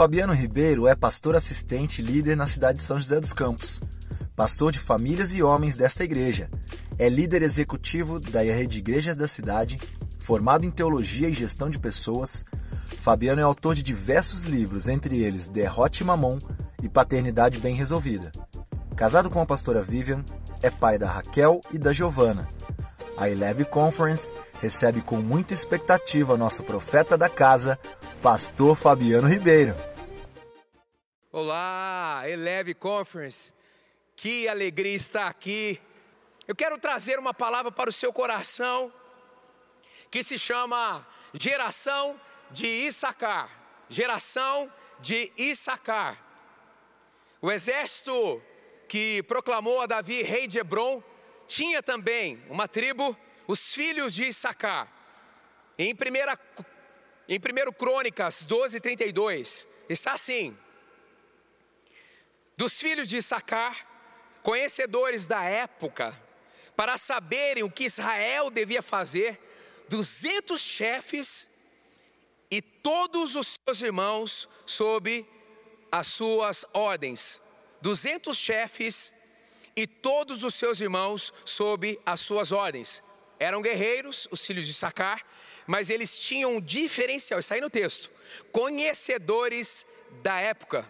Fabiano Ribeiro é pastor assistente líder na cidade de São José dos Campos. Pastor de famílias e homens desta igreja. É líder executivo da rede de igrejas da cidade, formado em teologia e gestão de pessoas. Fabiano é autor de diversos livros, entre eles Derrote Mamon e Paternidade Bem Resolvida. Casado com a pastora Vivian, é pai da Raquel e da Giovana. A Eleve Conference recebe com muita expectativa nosso profeta da casa, pastor Fabiano Ribeiro. Olá, Eleve Conference. Que alegria estar aqui. Eu quero trazer uma palavra para o seu coração que se chama geração de Issacar. Geração de Issacar. O exército que proclamou a Davi rei de Hebron tinha também uma tribo, os filhos de Issacar. Em 1 em 1 Crônicas 12, 32, está assim: Dos filhos de Issacar, conhecedores da época, para saberem o que Israel devia fazer, duzentos chefes e todos os seus irmãos sob as suas ordens. Duzentos chefes e todos os seus irmãos sob as suas ordens. Eram guerreiros, os filhos de Sacar, mas eles tinham um diferencial, está aí no texto, conhecedores da época,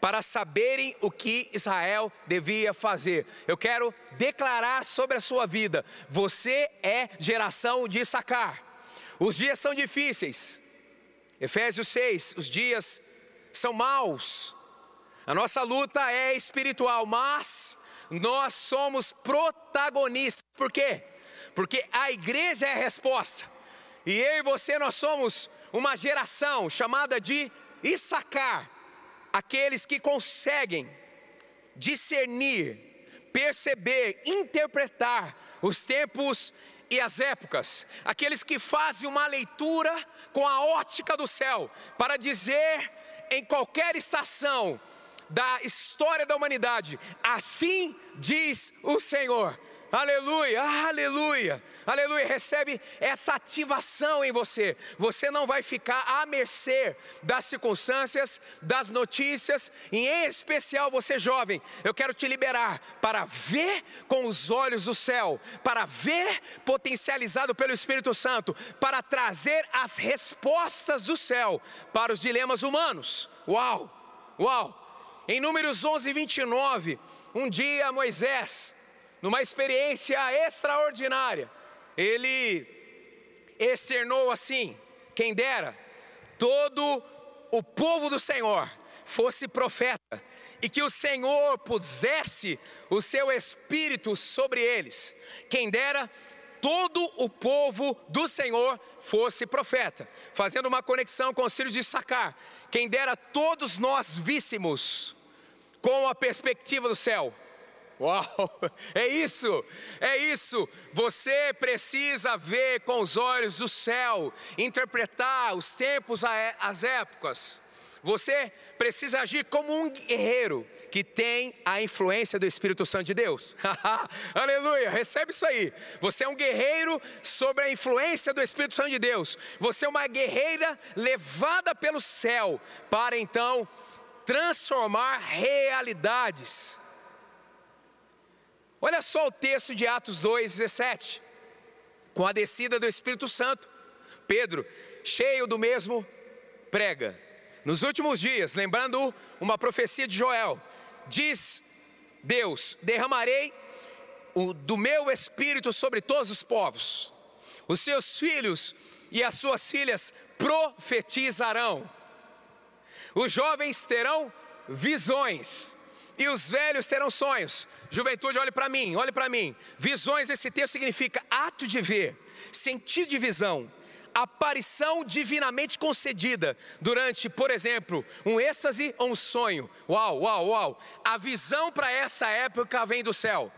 para saberem o que Israel devia fazer. Eu quero declarar sobre a sua vida: você é geração de Sacar. Os dias são difíceis. Efésios 6, os dias são maus. A nossa luta é espiritual, mas nós somos protagonistas. Por quê? Porque a igreja é a resposta. E eu e você, nós somos uma geração chamada de Issacar, aqueles que conseguem discernir, perceber, interpretar os tempos e as épocas, aqueles que fazem uma leitura com a ótica do céu, para dizer em qualquer estação da história da humanidade, assim diz o Senhor. Aleluia, aleluia, aleluia. Recebe essa ativação em você. Você não vai ficar à mercê das circunstâncias, das notícias, e em especial você jovem, eu quero te liberar para ver com os olhos do céu, para ver potencializado pelo Espírito Santo, para trazer as respostas do céu para os dilemas humanos. Uau, uau. Em Números 11, 29, um dia Moisés numa experiência extraordinária, ele externou assim: quem dera, todo o povo do Senhor fosse profeta, e que o Senhor pusesse o seu espírito sobre eles. Quem dera, todo o povo do Senhor fosse profeta, fazendo uma conexão com os filhos de Sacar. Quem dera todos nós víssemos com a perspectiva do céu Uau, é isso, é isso. Você precisa ver com os olhos do céu, interpretar os tempos, as épocas. Você precisa agir como um guerreiro que tem a influência do Espírito Santo de Deus. Aleluia, recebe isso aí. Você é um guerreiro sobre a influência do Espírito Santo de Deus. Você é uma guerreira levada pelo céu para então transformar realidades. Olha só o texto de Atos 2,17. Com a descida do Espírito Santo, Pedro, cheio do mesmo, prega. Nos últimos dias, lembrando uma profecia de Joel, diz Deus: derramarei o, do meu espírito sobre todos os povos, os seus filhos e as suas filhas profetizarão, os jovens terão visões, e os velhos terão sonhos. Juventude, olhe para mim, olhe para mim. Visões, esse texto significa ato de ver, sentido de visão, aparição divinamente concedida durante, por exemplo, um êxtase ou um sonho. Uau, uau, uau. A visão para essa época vem do céu.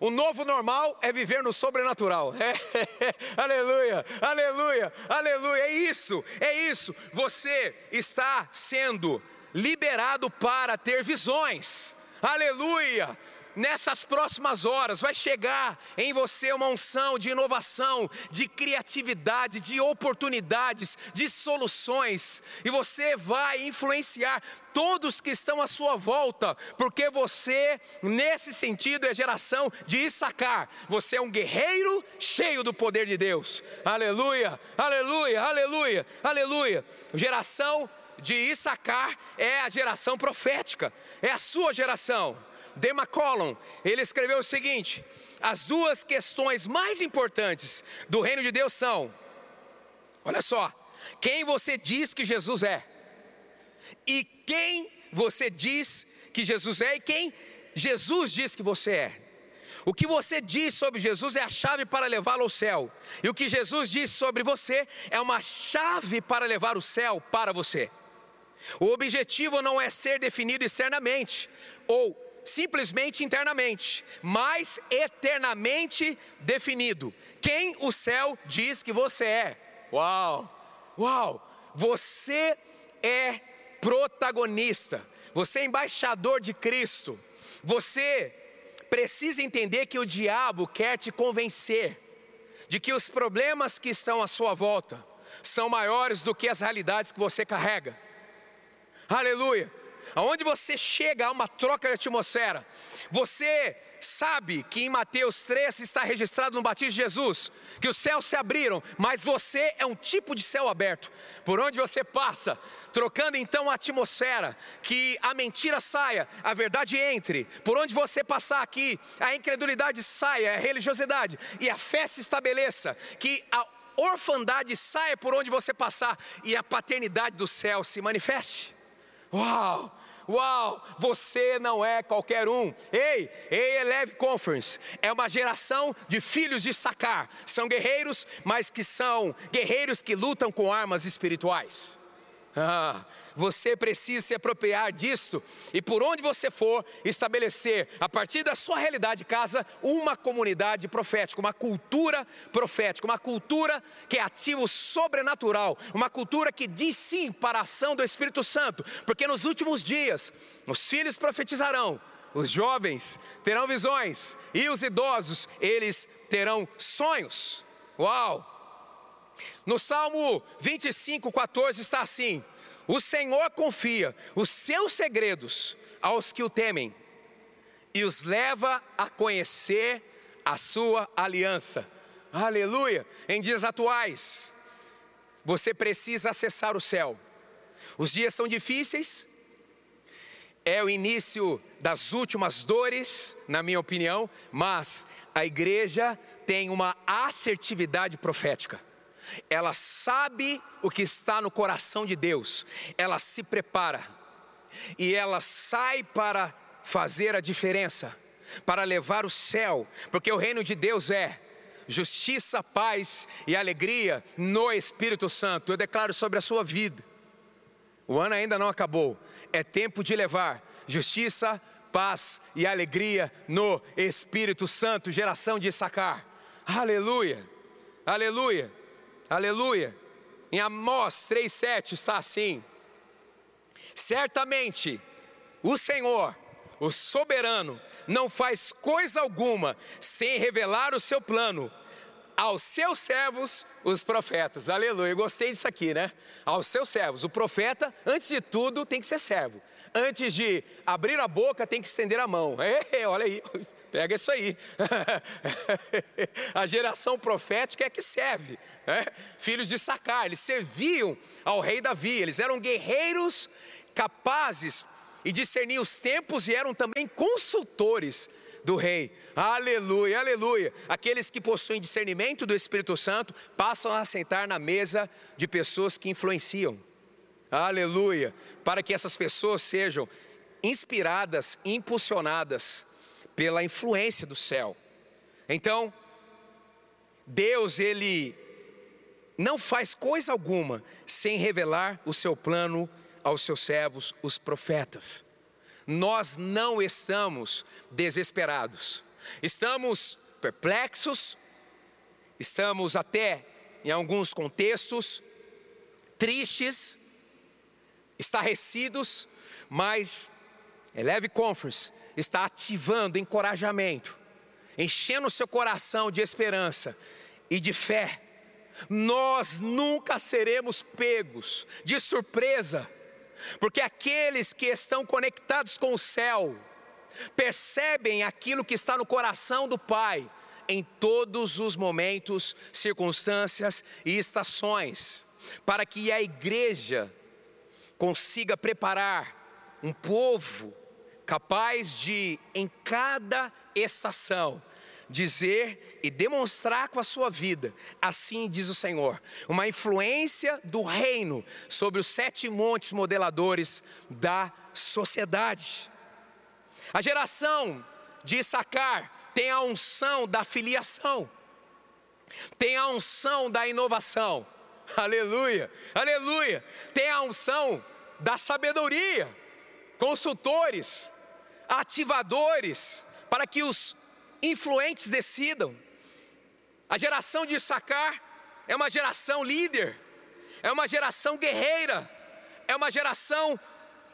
O novo normal é viver no sobrenatural. É, aleluia, aleluia, aleluia. É isso, é isso. Você está sendo liberado para ter visões aleluia. nessas próximas horas vai chegar em você uma unção de inovação, de criatividade, de oportunidades, de soluções, e você vai influenciar todos que estão à sua volta, porque você, nesse sentido, é geração de Issacar. Você é um guerreiro cheio do poder de Deus. Aleluia, aleluia, aleluia, aleluia. Geração de Issacar é a geração profética, é a sua geração. Demacolon, ele escreveu o seguinte: as duas questões mais importantes do reino de Deus são: olha só, quem você diz que Jesus é, e quem você diz que Jesus é, e quem Jesus diz que você é. O que você diz sobre Jesus é a chave para levá-lo ao céu, e o que Jesus diz sobre você é uma chave para levar o céu para você. O objetivo não é ser definido externamente ou simplesmente internamente, mas eternamente definido. Quem o céu diz que você é? Uau! Uau! Você é protagonista. Você é embaixador de Cristo. Você precisa entender que o diabo quer te convencer de que os problemas que estão à sua volta são maiores do que as realidades que você carrega. Aleluia. Aonde você chega a uma troca de atmosfera, você sabe que em Mateus 3 está registrado no batismo de Jesus, que os céus se abriram, mas você é um tipo de céu aberto, por onde você passa, trocando então a atmosfera, que a mentira saia, a verdade entre, por onde você passar aqui, a incredulidade saia, a religiosidade e a fé se estabeleça, que a orfandade saia por onde você passar e a paternidade do céu se manifeste. Uau! Uau, você não é qualquer um. Ei, ei, Eleve Conference é uma geração de filhos de sacar. São guerreiros, mas que são guerreiros que lutam com armas espirituais. Ah, você precisa se apropriar disto e por onde você for, estabelecer, a partir da sua realidade casa, uma comunidade profética, uma cultura profética, uma cultura que é ativa o sobrenatural, uma cultura que diz sim para a ação do Espírito Santo, porque nos últimos dias os filhos profetizarão, os jovens terão visões e os idosos, eles terão sonhos. Uau! No Salmo 25, 14 está assim: o Senhor confia os seus segredos aos que o temem e os leva a conhecer a sua aliança. Aleluia! Em dias atuais, você precisa acessar o céu. Os dias são difíceis, é o início das últimas dores, na minha opinião, mas a igreja tem uma assertividade profética ela sabe o que está no coração de Deus, ela se prepara e ela sai para fazer a diferença, para levar o céu, porque o reino de Deus é justiça, paz e alegria no Espírito Santo. Eu declaro sobre a sua vida. O ano ainda não acabou, é tempo de levar justiça, paz e alegria no Espírito Santo, geração de Sacar. Aleluia, aleluia. Aleluia. Em Amós 3,7 está assim: Certamente o Senhor, o soberano, não faz coisa alguma sem revelar o seu plano aos seus servos, os profetas. Aleluia. Eu gostei disso aqui, né? Aos seus servos. O profeta, antes de tudo, tem que ser servo. Antes de abrir a boca, tem que estender a mão. É, olha aí. Pega isso aí. a geração profética é que serve. Né? Filhos de Sacar, eles serviam ao rei Davi, eles eram guerreiros capazes e discerniam os tempos e eram também consultores do rei. Aleluia, aleluia. Aqueles que possuem discernimento do Espírito Santo passam a sentar na mesa de pessoas que influenciam. Aleluia. Para que essas pessoas sejam inspiradas, impulsionadas pela influência do céu. Então, Deus, Ele não faz coisa alguma sem revelar o seu plano aos seus servos, os profetas. Nós não estamos desesperados, estamos perplexos, estamos até, em alguns contextos, tristes, estarrecidos, mas Eleve Conference está ativando encorajamento, enchendo o seu coração de esperança e de fé, nós nunca seremos pegos de surpresa, porque aqueles que estão conectados com o céu percebem aquilo que está no coração do Pai em todos os momentos, circunstâncias e estações, para que a igreja consiga preparar um povo capaz de, em cada estação, dizer e demonstrar com a sua vida, assim diz o Senhor, uma influência do reino sobre os sete montes modeladores da sociedade. A geração de Issacar tem a unção da filiação, tem a unção da inovação, aleluia, aleluia, tem a unção da sabedoria, consultores, ativadores, para que os influentes decidam. A geração de Issacar é uma geração líder, é uma geração guerreira, é uma geração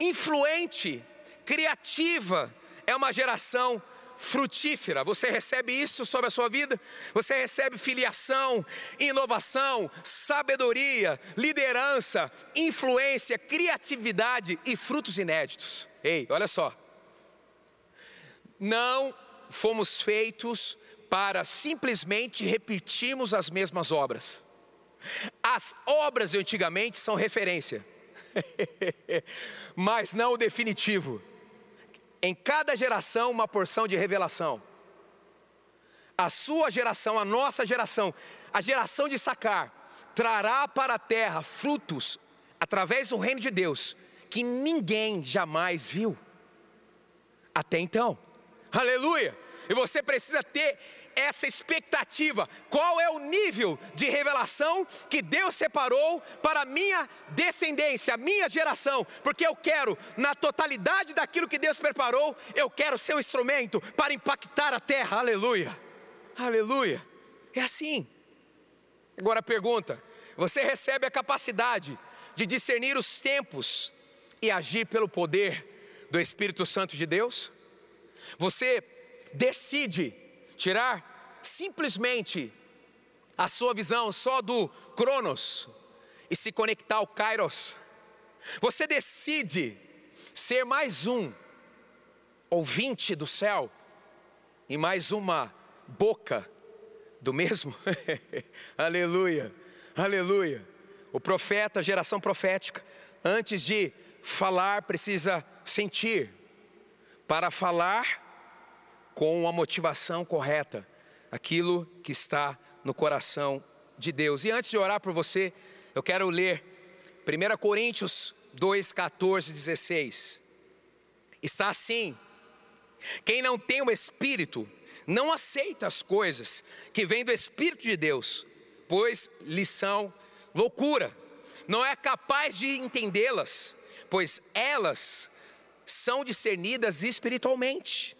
influente, criativa, é uma geração frutífera. Você recebe isso sobre a sua vida? Você recebe filiação, inovação, sabedoria, liderança, influência, criatividade e frutos inéditos. Ei, olha só. Não fomos feitos para simplesmente repetirmos as mesmas obras. As obras de antigamente são referência, mas não o definitivo. Em cada geração, uma porção de revelação. A sua geração, a nossa geração, a geração de sacar, trará para a terra frutos através do reino de Deus que ninguém jamais viu. Até então, aleluia! E você precisa ter essa expectativa. Qual é o nível de revelação que Deus separou para a minha descendência, a minha geração? Porque eu quero, na totalidade daquilo que Deus preparou, eu quero ser um instrumento para impactar a terra. Aleluia. Aleluia. É assim. Agora a pergunta: você recebe a capacidade de discernir os tempos e agir pelo poder do Espírito Santo de Deus? Você decide tirar simplesmente a sua visão só do Cronos e se conectar ao Kairos. Você decide ser mais um ouvinte do céu e mais uma boca do mesmo. aleluia, aleluia. O profeta, geração profética, antes de falar, precisa sentir. Para falar, com a motivação correta, aquilo que está no coração de Deus. E antes de orar por você, eu quero ler 1 Coríntios 2, 14, 16. Está assim: quem não tem o Espírito, não aceita as coisas que vêm do Espírito de Deus, pois lhe são loucura, não é capaz de entendê-las, pois elas são discernidas espiritualmente.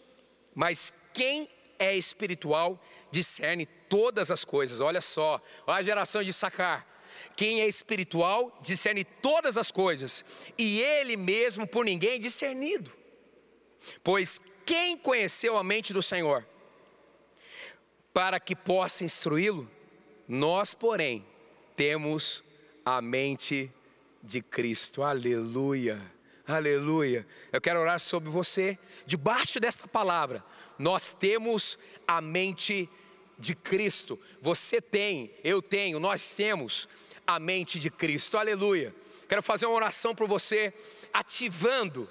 Mas quem é espiritual discerne todas as coisas. Olha só, olha a geração de sacar. Quem é espiritual discerne todas as coisas, e ele mesmo por ninguém discernido. Pois quem conheceu a mente do Senhor? Para que possa instruí-lo, nós, porém, temos a mente de Cristo. Aleluia. Aleluia. Eu quero orar sobre você. Debaixo desta palavra, nós temos a mente de Cristo. Você tem, eu tenho, nós temos a mente de Cristo. Aleluia. Quero fazer uma oração por você, ativando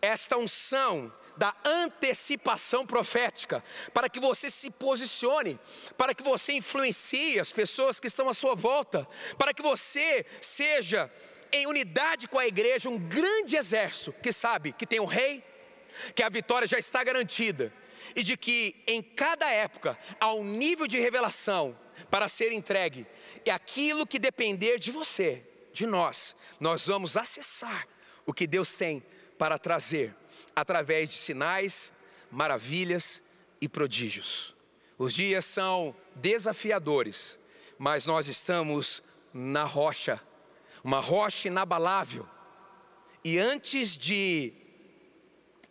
esta unção da antecipação profética, para que você se posicione, para que você influencie as pessoas que estão à sua volta, para que você seja em unidade com a igreja, um grande exército que sabe que tem um rei, que a vitória já está garantida e de que em cada época há um nível de revelação para ser entregue e aquilo que depender de você, de nós, nós vamos acessar o que Deus tem para trazer através de sinais, maravilhas e prodígios. Os dias são desafiadores, mas nós estamos na rocha uma rocha inabalável. E antes de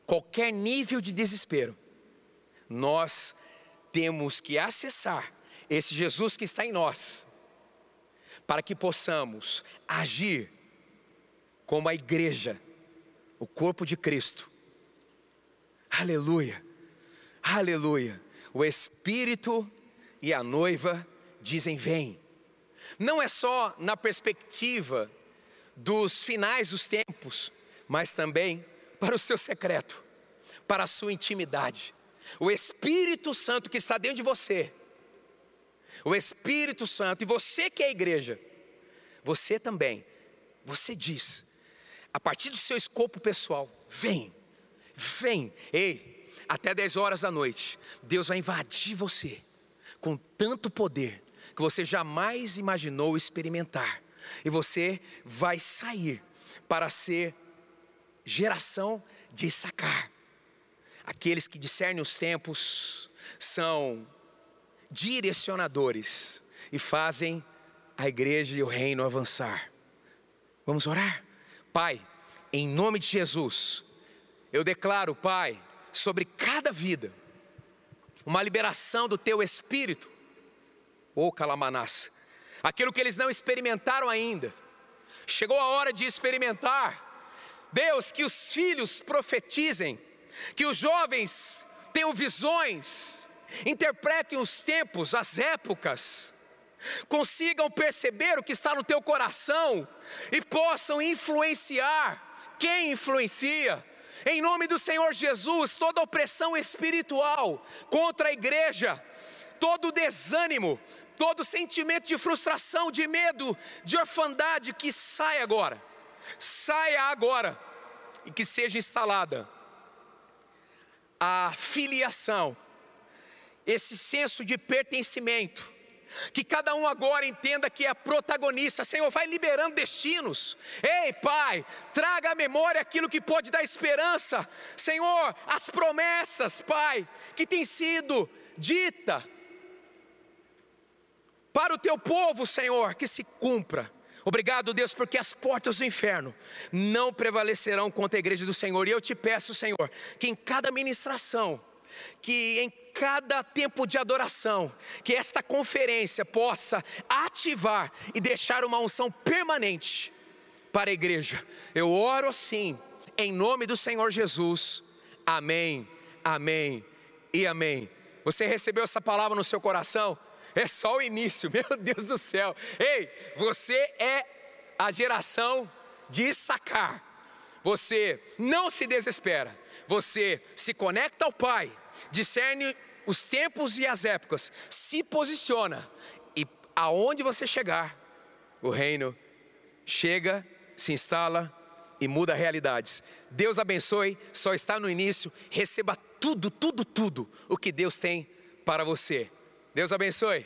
qualquer nível de desespero, nós temos que acessar esse Jesus que está em nós, para que possamos agir como a igreja, o corpo de Cristo. Aleluia, aleluia. O Espírito e a noiva dizem: Vem. Não é só na perspectiva dos finais dos tempos, mas também para o seu secreto, para a sua intimidade. O Espírito Santo que está dentro de você, o Espírito Santo, e você que é a igreja, você também, você diz, a partir do seu escopo pessoal, vem, vem, ei, até 10 horas da noite, Deus vai invadir você com tanto poder que você jamais imaginou experimentar, e você vai sair para ser geração de sacar. Aqueles que discernem os tempos são direcionadores e fazem a igreja e o reino avançar. Vamos orar? Pai, em nome de Jesus, eu declaro, Pai, sobre cada vida, uma liberação do teu espírito, oh, Calamanás, aquilo que eles não experimentaram ainda, chegou a hora de experimentar, Deus, que os filhos profetizem, que os jovens tenham visões, interpretem os tempos, as épocas, consigam perceber o que está no teu coração e possam influenciar. Quem influencia. Em nome do Senhor Jesus, toda opressão espiritual contra a igreja, todo desânimo, todo sentimento de frustração, de medo, de orfandade, que saia agora saia agora e que seja instalada a filiação, esse senso de pertencimento, que cada um agora entenda que é protagonista. Senhor, vai liberando destinos. Ei, Pai, traga à memória aquilo que pode dar esperança. Senhor, as promessas, Pai, que tem sido dita para o teu povo, Senhor, que se cumpra. Obrigado, Deus, porque as portas do inferno não prevalecerão contra a igreja do Senhor. E eu te peço, Senhor, que em cada ministração, que em cada tempo de adoração, que esta conferência possa ativar e deixar uma unção permanente para a igreja. Eu oro assim, em nome do Senhor Jesus. Amém, amém e amém. Você recebeu essa palavra no seu coração? É só o início, meu Deus do céu. Ei, você é a geração de sacar. Você não se desespera, você se conecta ao Pai, discerne os tempos e as épocas, se posiciona e aonde você chegar, o reino chega, se instala e muda realidades. Deus abençoe, só está no início, receba tudo, tudo, tudo o que Deus tem para você. Deus abençoe.